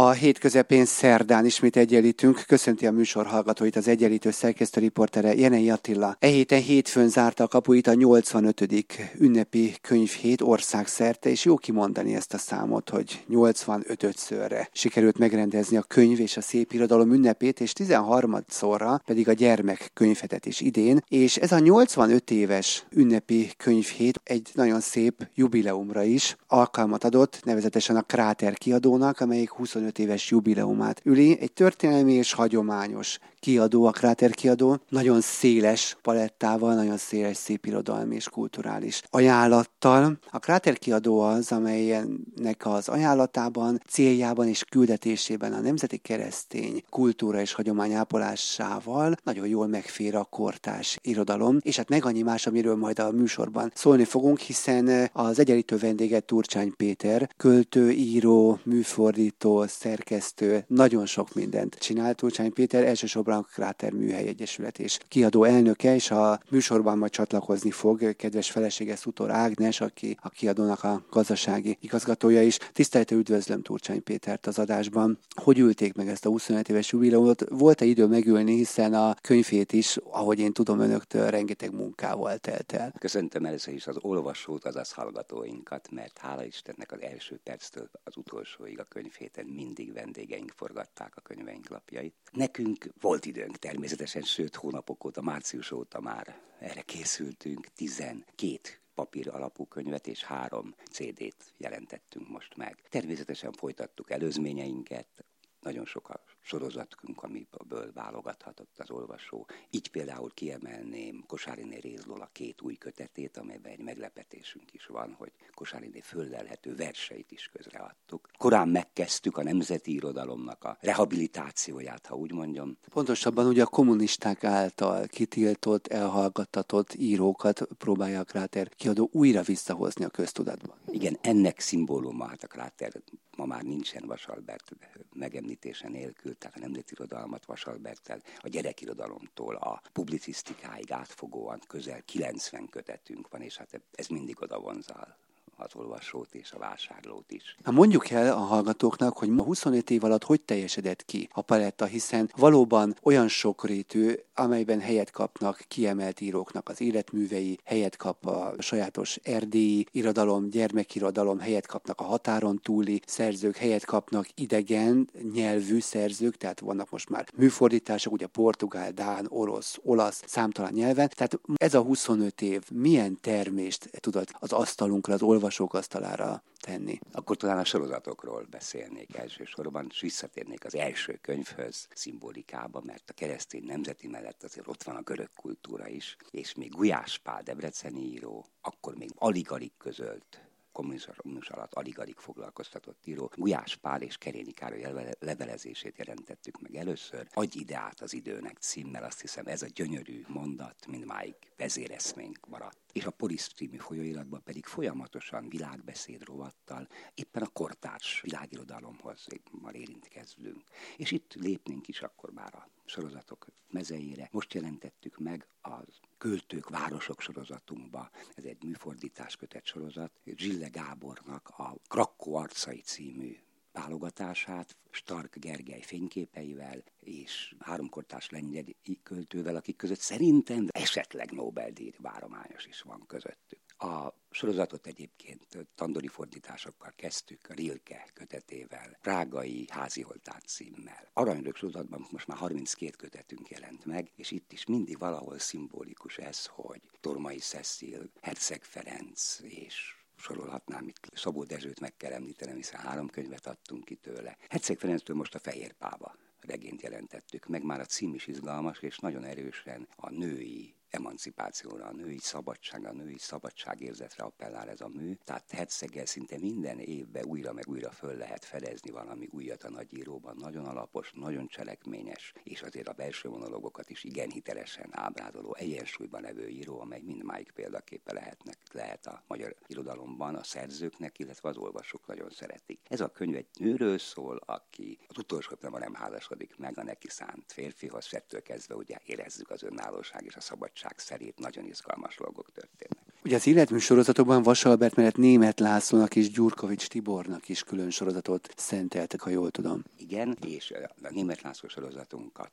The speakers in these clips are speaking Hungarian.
A hét közepén szerdán ismét egyenlítünk. Köszönti a műsor hallgatóit az egyenlítő szerkesztő riportere Jenei Attila. E héten hétfőn zárta a kapuit a 85. ünnepi könyvhét országszerte, és jó kimondani ezt a számot, hogy 85-szörre sikerült megrendezni a könyv és a szép irodalom ünnepét, és 13-szorra pedig a gyermek könyvhetet is idén, és ez a 85 éves ünnepi könyvhét egy nagyon szép jubileumra is alkalmat adott, nevezetesen a Kráter kiadónak, amelyik 25 25 éves jubileumát üli. Egy történelmi és hagyományos kiadó, a Kráter kiadó, nagyon széles palettával, nagyon széles szép irodalmi és kulturális ajánlattal. A Kráter kiadó az, amelynek az ajánlatában, céljában és küldetésében a nemzeti keresztény kultúra és hagyomány ápolásával nagyon jól megfér a kortás irodalom, és hát meg annyi más, amiről majd a műsorban szólni fogunk, hiszen az egyenlítő vendége Turcsány Péter, költő, író, műfordító, szerkesztő, nagyon sok mindent csinált Turcsány Péter, elsősorban a Kráter Műhely Egyesület és kiadó elnöke, és a műsorban majd csatlakozni fog kedves felesége Szutor Ágnes, aki a kiadónak a gazdasági igazgatója is. Tisztelte üdvözlöm Turcsány Pétert az adásban. Hogy ülték meg ezt a 25 éves jubileumot? Volt-e idő megülni, hiszen a könyvét is, ahogy én tudom önöktől, rengeteg munkával telt el. Köszöntöm először is az olvasót, azaz hallgatóinkat, mert hála Istennek az első perctől az utolsóig a könyvhéten mindig vendégeink forgatták a könyveink lapjait. Nekünk volt időnk természetesen, sőt hónapok óta, március óta már erre készültünk, 12 papír alapú könyvet és három CD-t jelentettünk most meg. Természetesen folytattuk előzményeinket, nagyon sok sorozatunk, amiből válogathatott az olvasó. Így például kiemelném Kosáriné Rézlól a két új kötetét, amelyben egy meglepetésünk is van, hogy Kosáriné föllelhető verseit is közreadtuk. Korán megkezdtük a nemzeti irodalomnak a rehabilitációját, ha úgy mondjam. Pontosabban ugye a kommunisták által kitiltott, elhallgattatott írókat próbálja a Kráter kiadó újra visszahozni a köztudatba. Igen, ennek szimbóluma hát a Kráter ma már nincsen Vasalbert megemlítése nélkül, tehát a nemzetirodalmat Vasalberttel, a gyerekirodalomtól a publicisztikáig átfogóan közel 90 kötetünk van, és hát ez mindig oda vonzal az olvasót és a vásárlót is. Na mondjuk el a hallgatóknak, hogy a 25 év alatt hogy teljesedett ki a paletta, hiszen valóban olyan sokrétű, amelyben helyet kapnak kiemelt íróknak az életművei, helyet kap a sajátos erdélyi irodalom, gyermekirodalom, helyet kapnak a határon túli szerzők, helyet kapnak idegen nyelvű szerzők, tehát vannak most már műfordítások, ugye portugál, dán, orosz, olasz, számtalan nyelven. Tehát ez a 25 év milyen termést tudott az asztalunkra, az olvasó olvasók asztalára tenni. Akkor talán a sorozatokról beszélnék elsősorban, és visszatérnék az első könyvhöz, szimbolikába, mert a keresztény nemzeti mellett azért ott van a görög kultúra is, és még Gulyás Pál debreceni író, akkor még alig-alig közölt kommunizmus alatt alig-alig foglalkoztatott író, Gulyás Pál és Kerényi Károly levelezését jelentettük meg először. Adj ide át az időnek címmel, azt hiszem ez a gyönyörű mondat mindmáig vezéreszménk maradt. És a Polis című folyóiratban pedig folyamatosan világbeszéd rovattal éppen a kortárs világirodalomhoz már érintkezzünk. És itt lépnénk is akkor már a sorozatok mezeire. Most jelentettük meg az Költők, Városok sorozatunkba. Ez egy műfordítás kötet sorozat. Zsille Gábornak a Krakó arcai című válogatását Stark Gergely fényképeivel és háromkortás lengyel költővel, akik között szerintem esetleg Nobel-díj várományos is van közöttük. A sorozatot egyébként tandori fordításokkal kezdtük, a Rilke kötetével, Prágai háziholtát címmel. Aranyrök sorozatban most már 32 kötetünk jelent meg, és itt is mindig valahol szimbolikus ez, hogy Tormai Cecil, Herceg Ferenc és sorolhatnám itt Szabó Dezsőt meg kell említenem, hiszen három könyvet adtunk ki tőle. Herceg Ferenctől most a Fehér Páva regényt jelentettük meg, már a cím is izgalmas, és nagyon erősen a női emancipációra, a női szabadság, a női szabadságérzetre appellál ez a mű. Tehát herceggel szinte minden évben újra meg újra föl lehet fedezni valami újat a nagyíróban. Nagyon alapos, nagyon cselekményes, és azért a belső monologokat is igen hitelesen ábrázoló, egyensúlyban levő író, amely mindmáig példaképe lehetnek, lehet a magyar irodalomban a szerzőknek, illetve az olvasók nagyon szeretik. Ez a könyv egy nőről szól, aki az utolsó nem házasodik meg a neki szánt férfihoz, ettől kezdve ugye érezzük az önállóság és a szabadság szabadság szerint nagyon izgalmas dolgok történnek. Ugye az életműsorozatokban Vasalbert mellett Német Lászlónak és Gyurkovics Tibornak is külön sorozatot szenteltek, ha jól tudom. Igen, és a Német László sorozatunkat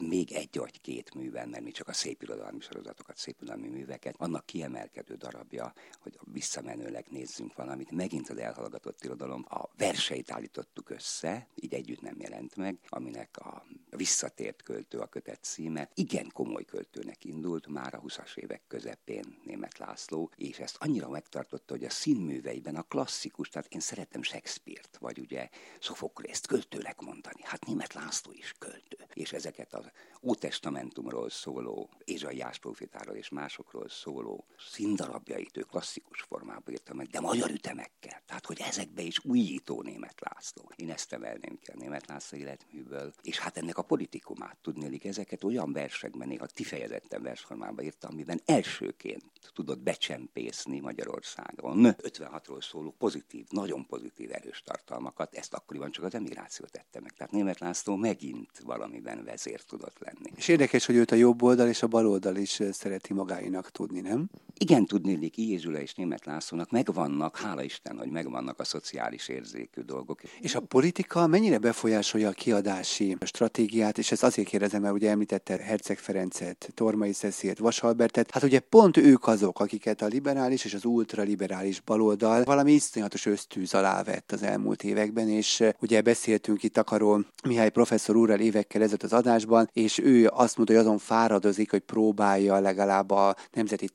még egy vagy két művel, mert mi csak a szép irodalmi sorozatokat, szép irodalmi műveket, annak kiemelkedő darabja, hogy visszamenőleg nézzünk valamit, megint az elhallgatott irodalom, a verseit állítottuk össze, így együtt nem jelent meg, aminek a visszatért költő a kötet címe. Igen komoly költőnek indult már a 20-as évek közepén német László, és ezt annyira megtartotta, hogy a színműveiben a klasszikus, tehát én szeretem Shakespeare-t, vagy ugye Szofoklészt költőnek mondani. Hát német László is költő. És ezeket a Ótestamentumról szóló, Ézsaiás profitáról és másokról szóló színdarabjait ő klasszikus formában írta meg, de magyar ütemekkel. Tehát, hogy ezekbe is újító német László. Én ezt emelném ki a német László életműből. És hát ennek a politikumát tudnélik, ezeket olyan versekben, néha kifejezetten versformában írta, amiben elsőként tudott becsempészni Magyarországon 56-ról szóló pozitív, nagyon pozitív erős tartalmakat, ezt akkoriban csak az emigráció tette meg. Tehát német László megint valamiben vezért tudott lenni. És érdekes, hogy őt a jobb oldal és a bal oldal is szereti magáinak tudni, nem? Igen, tudni, Jézsula és német Lászlónak megvannak, hála Isten, hogy megvannak a szociális érzékű dolgok. És a politika mennyire befolyásolja a kiadási stratégiát, és ezt azért kérdezem, mert ugye említette Herceg Ferencet, Tormai Szesziét, Vasalbertet, hát ugye pont ők azok, akiket a liberális és az ultraliberális baloldal valami iszonyatos ösztűz alá vett az elmúlt években, és ugye beszéltünk itt arról Mihály professzor úrral évekkel ezelőtt az adásban, és ő azt mondta, hogy azon fáradozik, hogy próbálja legalább a nemzeti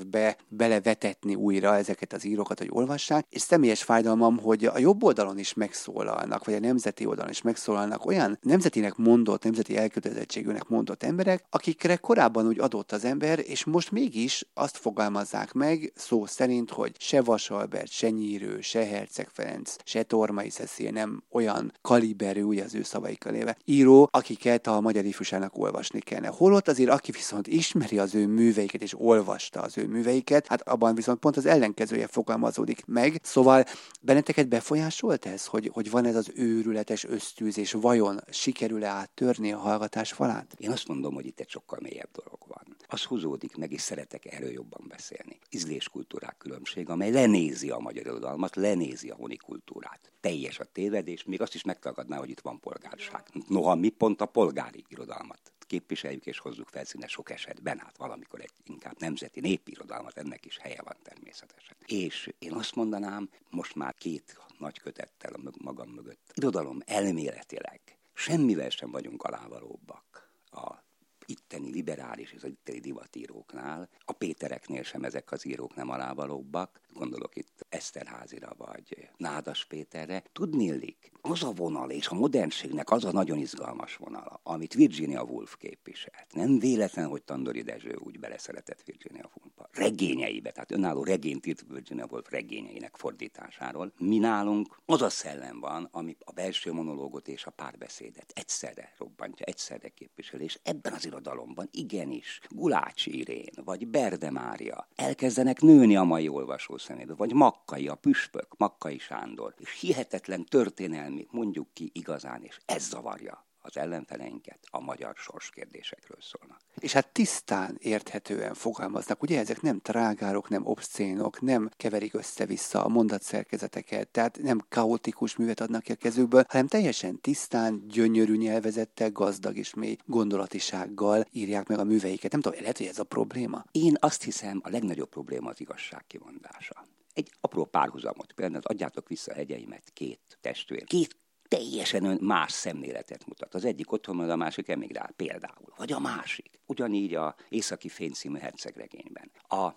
tantervbe belevetetni újra ezeket az írókat, hogy olvassák, és személyes fájdalmam, hogy a jobb oldalon is megszólalnak, vagy a nemzeti oldalon is megszólalnak olyan nemzetinek mondott, nemzeti elkötelezettségűnek mondott emberek, akikre korábban úgy adott az ember, és most mégis azt fogalmazzák meg szó szerint, hogy se Vasalbert, se Nyírő, se Herceg Ferenc, se Tormai Szeszél nem olyan kaliberű, ugye az ő szavaikkal éve, író, akiket a magyar ifjúságnak olvasni kellene. Holott azért, aki viszont ismeri az ő műveiket és olvasta az ő műveiket, hát abban viszont pont az ellenkezője fogalmazódik meg. Szóval benneteket befolyásolt ez, hogy, hogy van ez az őrületes ösztűzés, vajon sikerül-e áttörni a hallgatás falát? Én azt mondom, hogy itt egy sokkal mélyebb dolog van. Az húzódik meg, és szeretek erről jobban beszélni. Ízléskultúrák különbség, amely lenézi a magyar irodalmat, lenézi a honikultúrát. Teljes a tévedés, még azt is megtagadná, hogy itt van polgárság. Noha mi pont a polgári irodalmat képviseljük és hozzuk felszíne sok esetben, hát valamikor egy inkább nemzeti népirodalmat, ennek is helye van természetesen. És én azt mondanám, most már két nagy kötettel magam mögött, irodalom elméletileg semmivel sem vagyunk alávalóbbak a itteni liberális és az itteni divatíróknál, a Pétereknél sem ezek az írók nem alávalóbbak, gondolok itt Eszterházira vagy Nádas Péterre, tudnélik, az a vonal és a modernségnek az a nagyon izgalmas vonala, amit Virginia Woolf képviselt. Nem véletlen, hogy Tandori Dezső úgy beleszeretett Virginia. Regényeibe, tehát önálló regényt írt Virginia Woolf regényeinek fordításáról. Mi nálunk az a szellem van, ami a belső monológot és a párbeszédet egyszerre robbantja, egyszerre képvisel, és ebben az irodalomban igenis Gulács Irén, vagy Berde Mária elkezdenek nőni a mai olvasó szemébe, vagy Makkai, a püspök, Makkai Sándor, és hihetetlen történelmi, mondjuk ki igazán, és ez zavarja az ellenfeleinket a magyar sorskérdésekről szólnak. És hát tisztán érthetően fogalmaznak, ugye ezek nem trágárok, nem obszcénok, nem keverik össze-vissza a mondatszerkezeteket, tehát nem kaotikus művet adnak ki a kezükből, hanem teljesen tisztán, gyönyörű nyelvezettel, gazdag és mély gondolatisággal írják meg a műveiket. Nem tudom, lehet, hogy ez a probléma? Én azt hiszem, a legnagyobb probléma az igazság kimondása. Egy apró párhuzamot, például adjátok vissza a hegyeimet, két testvér, két teljesen más szemléletet mutat. Az egyik otthon van, a másik emigrál például. Vagy a másik. Ugyanígy a Északi Fény című hercegregényben. A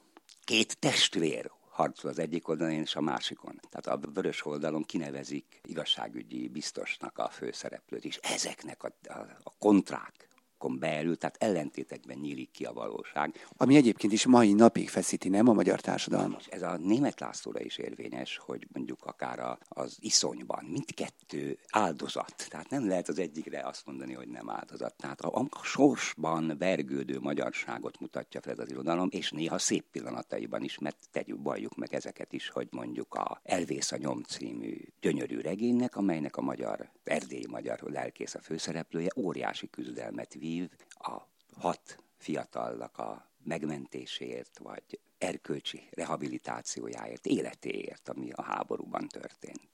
két testvér harcol az egyik oldalon és a másikon. Tehát a vörös oldalon kinevezik igazságügyi biztosnak a főszereplőt, és ezeknek a, a, a kontrák, blokkon belül, tehát ellentétekben nyílik ki a valóság. Ami egyébként is mai napig feszíti, nem a magyar társadalmat? Ez a német Lászlóra is érvényes, hogy mondjuk akár a, az iszonyban mindkettő áldozat. Tehát nem lehet az egyikre azt mondani, hogy nem áldozat. Tehát a, a sorsban vergődő magyarságot mutatja fel ez az irodalom, és néha szép pillanataiban is, mert tegyük, valljuk meg ezeket is, hogy mondjuk a Elvész a nyom című gyönyörű regénynek, amelynek a magyar, erdélyi magyar lelkész a főszereplője, óriási küzdelmet vív, a hat fiatalnak a megmentéséért, vagy erkölcsi rehabilitációjáért, életéért, ami a háborúban történt.